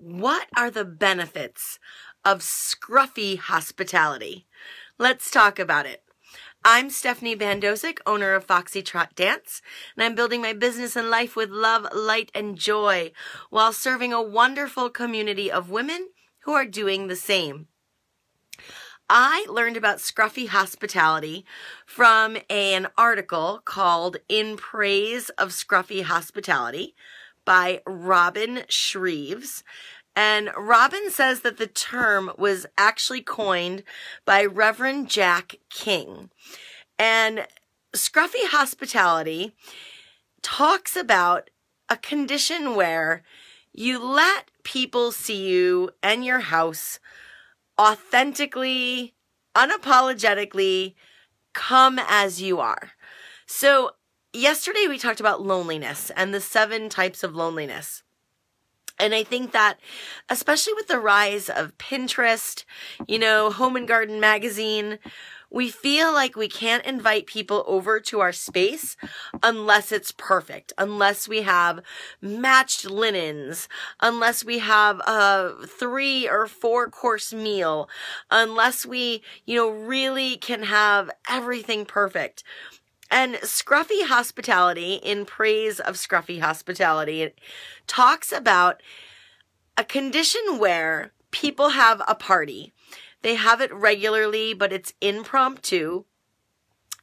what are the benefits of scruffy hospitality? Let's talk about it. I'm Stephanie Bandosik, owner of Foxy Trot Dance, and I'm building my business and life with love, light, and joy while serving a wonderful community of women who are doing the same. I learned about scruffy hospitality from an article called In Praise of Scruffy Hospitality by Robin Shreeves. And Robin says that the term was actually coined by Reverend Jack King. And scruffy hospitality talks about a condition where you let people see you and your house authentically, unapologetically come as you are. So, yesterday we talked about loneliness and the seven types of loneliness. And I think that, especially with the rise of Pinterest, you know, Home and Garden magazine, we feel like we can't invite people over to our space unless it's perfect, unless we have matched linens, unless we have a three or four course meal, unless we, you know, really can have everything perfect. And Scruffy Hospitality, in praise of Scruffy Hospitality, it talks about a condition where people have a party they have it regularly, but it's impromptu.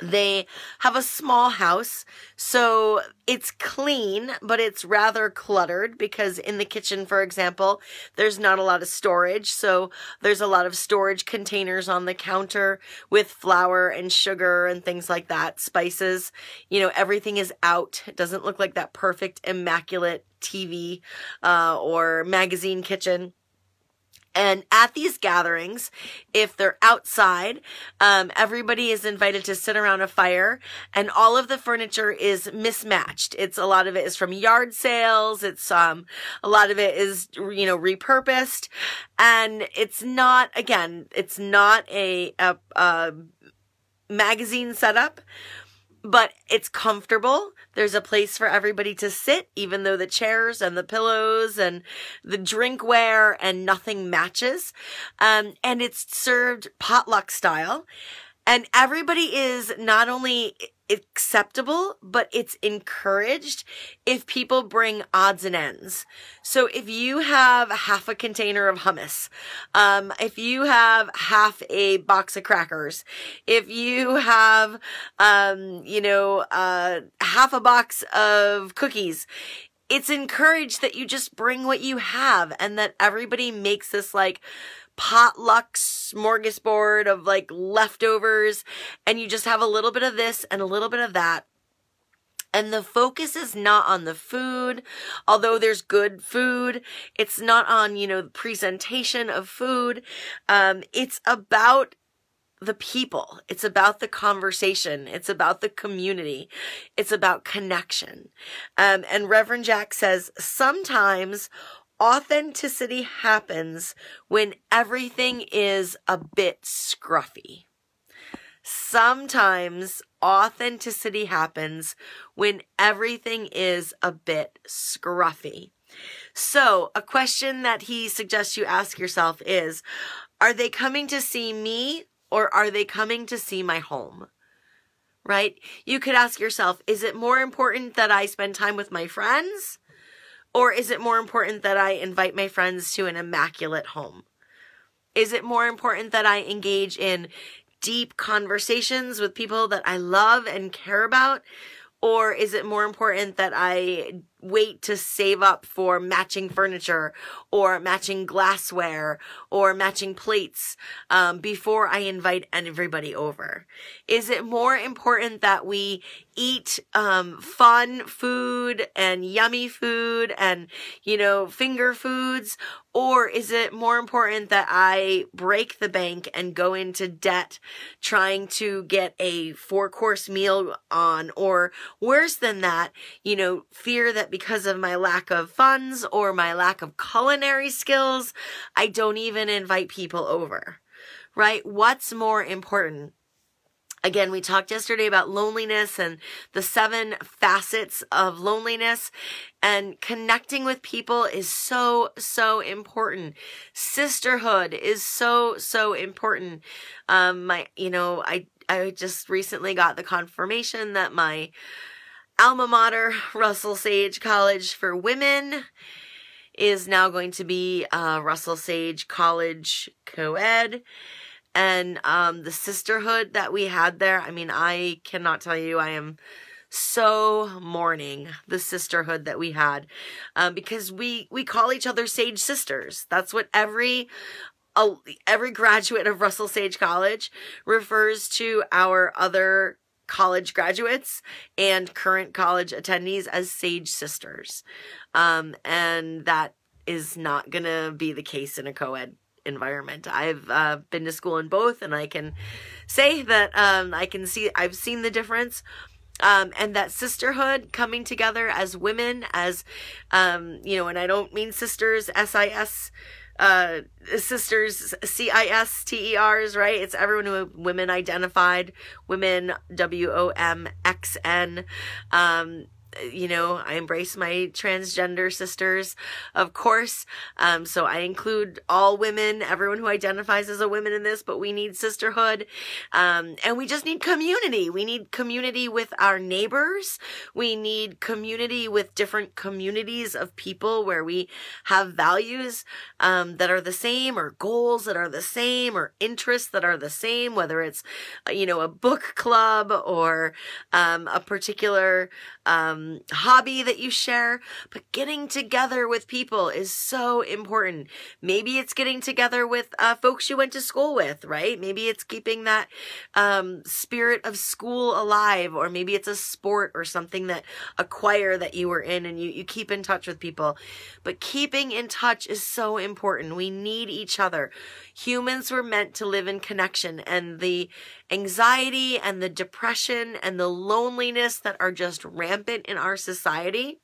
They have a small house, so it's clean, but it's rather cluttered because in the kitchen, for example, there's not a lot of storage. So there's a lot of storage containers on the counter with flour and sugar and things like that, spices. You know, everything is out. It doesn't look like that perfect, immaculate TV uh, or magazine kitchen. And at these gatherings, if they're outside, um, everybody is invited to sit around a fire and all of the furniture is mismatched. It's a lot of it is from yard sales. It's, um, a lot of it is, you know, repurposed and it's not, again, it's not a, a, a magazine setup but it's comfortable. There's a place for everybody to sit, even though the chairs and the pillows and the drinkware and nothing matches. Um, and it's served potluck style. And everybody is not only acceptable, but it's encouraged if people bring odds and ends. So if you have half a container of hummus, um, if you have half a box of crackers, if you have, um, you know, uh, half a box of cookies, it's encouraged that you just bring what you have and that everybody makes this like potluck smorgasbord of like leftovers and you just have a little bit of this and a little bit of that. And the focus is not on the food, although there's good food. It's not on, you know, the presentation of food. Um, it's about the people. It's about the conversation. It's about the community. It's about connection. Um, and Reverend Jack says sometimes authenticity happens when everything is a bit scruffy. Sometimes authenticity happens when everything is a bit scruffy. So, a question that he suggests you ask yourself is Are they coming to see me or are they coming to see my home? Right? You could ask yourself Is it more important that I spend time with my friends? Or is it more important that I invite my friends to an immaculate home? Is it more important that I engage in deep conversations with people that I love and care about? Or is it more important that I wait to save up for matching furniture or matching glassware or matching plates um, before I invite everybody over? Is it more important that we eat um, fun food and yummy food and, you know, finger foods? Or is it more important that I break the bank and go into debt trying to get a four course meal on? Or worse than that, you know, fear that because of my lack of funds or my lack of culinary skills, I don't even invite people over, right? What's more important? Again, we talked yesterday about loneliness and the seven facets of loneliness and connecting with people is so, so important. Sisterhood is so, so important. Um, my, you know, I, I just recently got the confirmation that my alma mater, Russell Sage College for Women, is now going to be uh, Russell Sage College co-ed and um, the sisterhood that we had there. I mean, I cannot tell you, I am so mourning the sisterhood that we had um, because we we call each other Sage sisters. That's what every uh, every graduate of Russell Sage College refers to our other college graduates and current college attendees as Sage sisters, um, and that is not gonna be the case in a co-ed environment. I've uh, been to school in both, and I can say that um, I can see I've seen the difference. Um, and that sisterhood coming together as women, as um, you know, and I don't mean sisters, S I S, uh, sisters, C I S T E R's, right? It's everyone who women identified, women, W O M X N. Um, you know, I embrace my transgender sisters, of course. Um, so I include all women, everyone who identifies as a woman in this, but we need sisterhood. Um, and we just need community. We need community with our neighbors. We need community with different communities of people where we have values, um, that are the same or goals that are the same or interests that are the same, whether it's, uh, you know, a book club or, um, a particular, um, hobby that you share, but getting together with people is so important. Maybe it's getting together with uh, folks you went to school with, right? Maybe it's keeping that um, spirit of school alive, or maybe it's a sport or something that a choir that you were in and you, you keep in touch with people. But keeping in touch is so important. We need each other. Humans were meant to live in connection, and the anxiety and the depression and the loneliness that are just rampant in our society,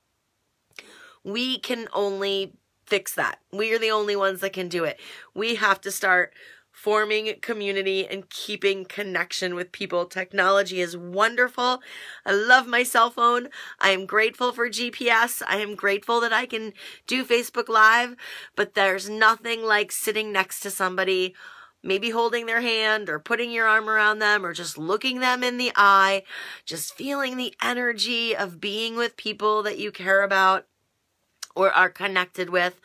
we can only fix that. We are the only ones that can do it. We have to start forming community and keeping connection with people. Technology is wonderful. I love my cell phone. I am grateful for GPS. I am grateful that I can do Facebook Live, but there's nothing like sitting next to somebody maybe holding their hand or putting your arm around them or just looking them in the eye, just feeling the energy of being with people that you care about or are connected with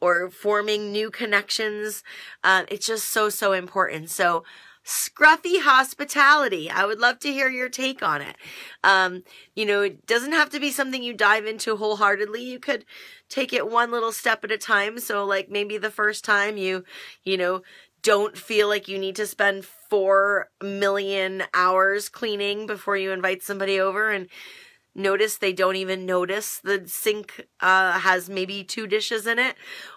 or forming new connections. Uh, it's just so, so important. So, scruffy hospitality. I would love to hear your take on it. Um, you know, it doesn't have to be something you dive into wholeheartedly. You could take it one little step at a time. So like maybe the first time you, you know, don't feel like you need to spend four million hours cleaning before you invite somebody over and notice they don't even notice the sink uh, has maybe two dishes in it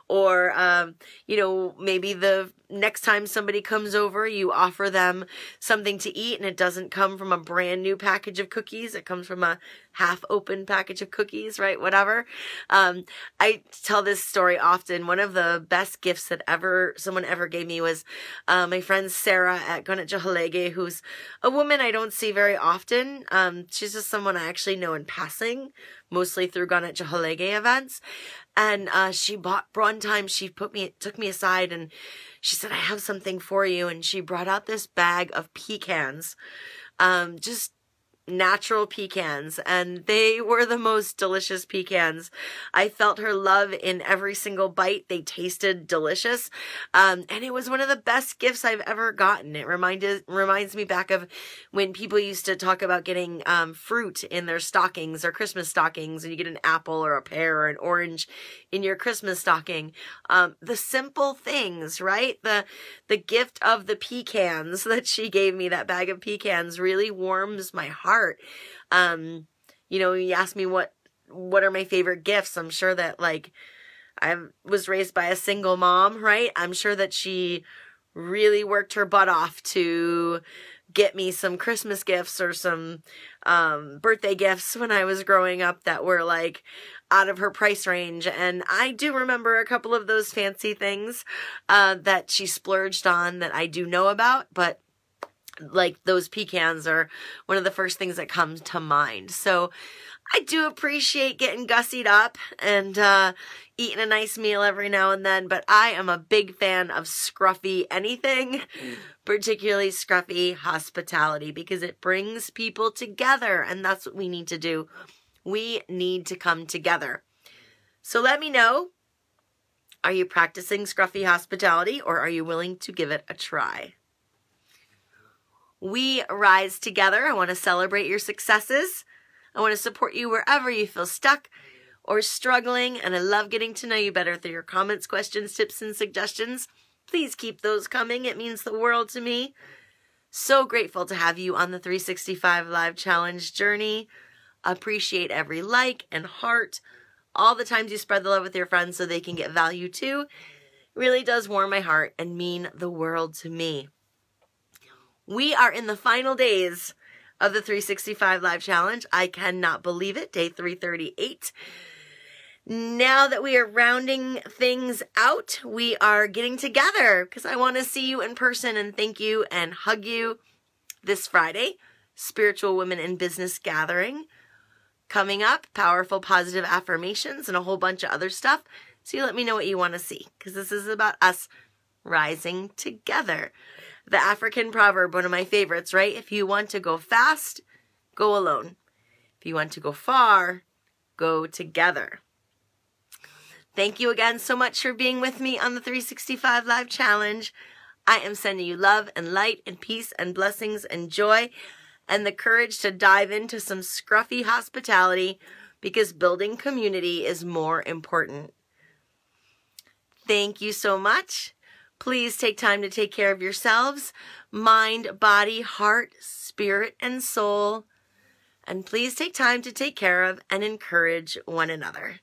or um, you know maybe the next time somebody comes over you offer them something to eat and it doesn't come from a brand new package of cookies. It comes from a half open package of cookies right? Whatever. Um, i tell this story often. One of the best gifts that ever someone ever gave me was uh, my friend sarah at Gunit Jahalege, who's a woman i don't see very often. Um, she's just someone i actually know in passing mostly through Gunit Jahalege events. And uh, she bought one time she put me took me aside and she said i have something for you. And she brought out this bag of pecans um, just natural pecans and they were the most delicious pecans. I felt her love in every single bite. They tasted delicious. Um, and it was one of the best gifts I've ever gotten. It reminded, reminds me back of when people used to talk about getting, um, fruit in their stockings or Christmas stockings and you get an apple or a pear or an orange in your Christmas stocking. Um, the simple things, right? The, the gift of the pecans that she gave me, that bag of pecans really warms my heart heart. Um, you know, you ask me what what are my favorite gifts. I'm sure that like I was raised by a single mom, right? I'm sure that she really worked her butt off to get me some Christmas gifts or some um, birthday gifts when I was growing up that were like out of her price range. And I do remember a couple of those fancy things uh, that she splurged on that I do know about, but like those pecans are one of the first things that comes to mind. So I do appreciate getting gussied up and uh, eating a nice meal every now and then, but I am a big fan of scruffy anything, particularly scruffy hospitality, because it brings people together, and that's what we need to do. We need to come together. So let me know are you practicing scruffy hospitality or are you willing to give it a try? We rise together. I want to celebrate your successes. I want to support you wherever you feel stuck or struggling, and I love getting to know you better through your comments, questions, tips, and suggestions. Please keep those coming. It means the world to me. So grateful to have you on the 365 Live Challenge journey. Appreciate every like and heart, all the times you spread the love with your friends so they can get value too. Really does warm my heart and mean the world to me. We are in the final days of the 365 Live Challenge. I cannot believe it. Day 338. Now that we are rounding things out, we are getting together because I want to see you in person and thank you and hug you this Friday. Spiritual Women in Business Gathering. Coming up, powerful positive affirmations and a whole bunch of other stuff. So you let me know what you want to see because this is about us rising together the African proverb, one of my favorites, right? If you want to go fast, go alone. If you want to go far, go together. Thank you again so much for being with me on the 365 Live Challenge. I am sending you love and light and peace and blessings and joy and the courage to dive into some scruffy hospitality because building community is more important. Thank you so much. Please take time to take care of yourselves, mind, body, heart, spirit, and soul. And please take time to take care of and encourage one another.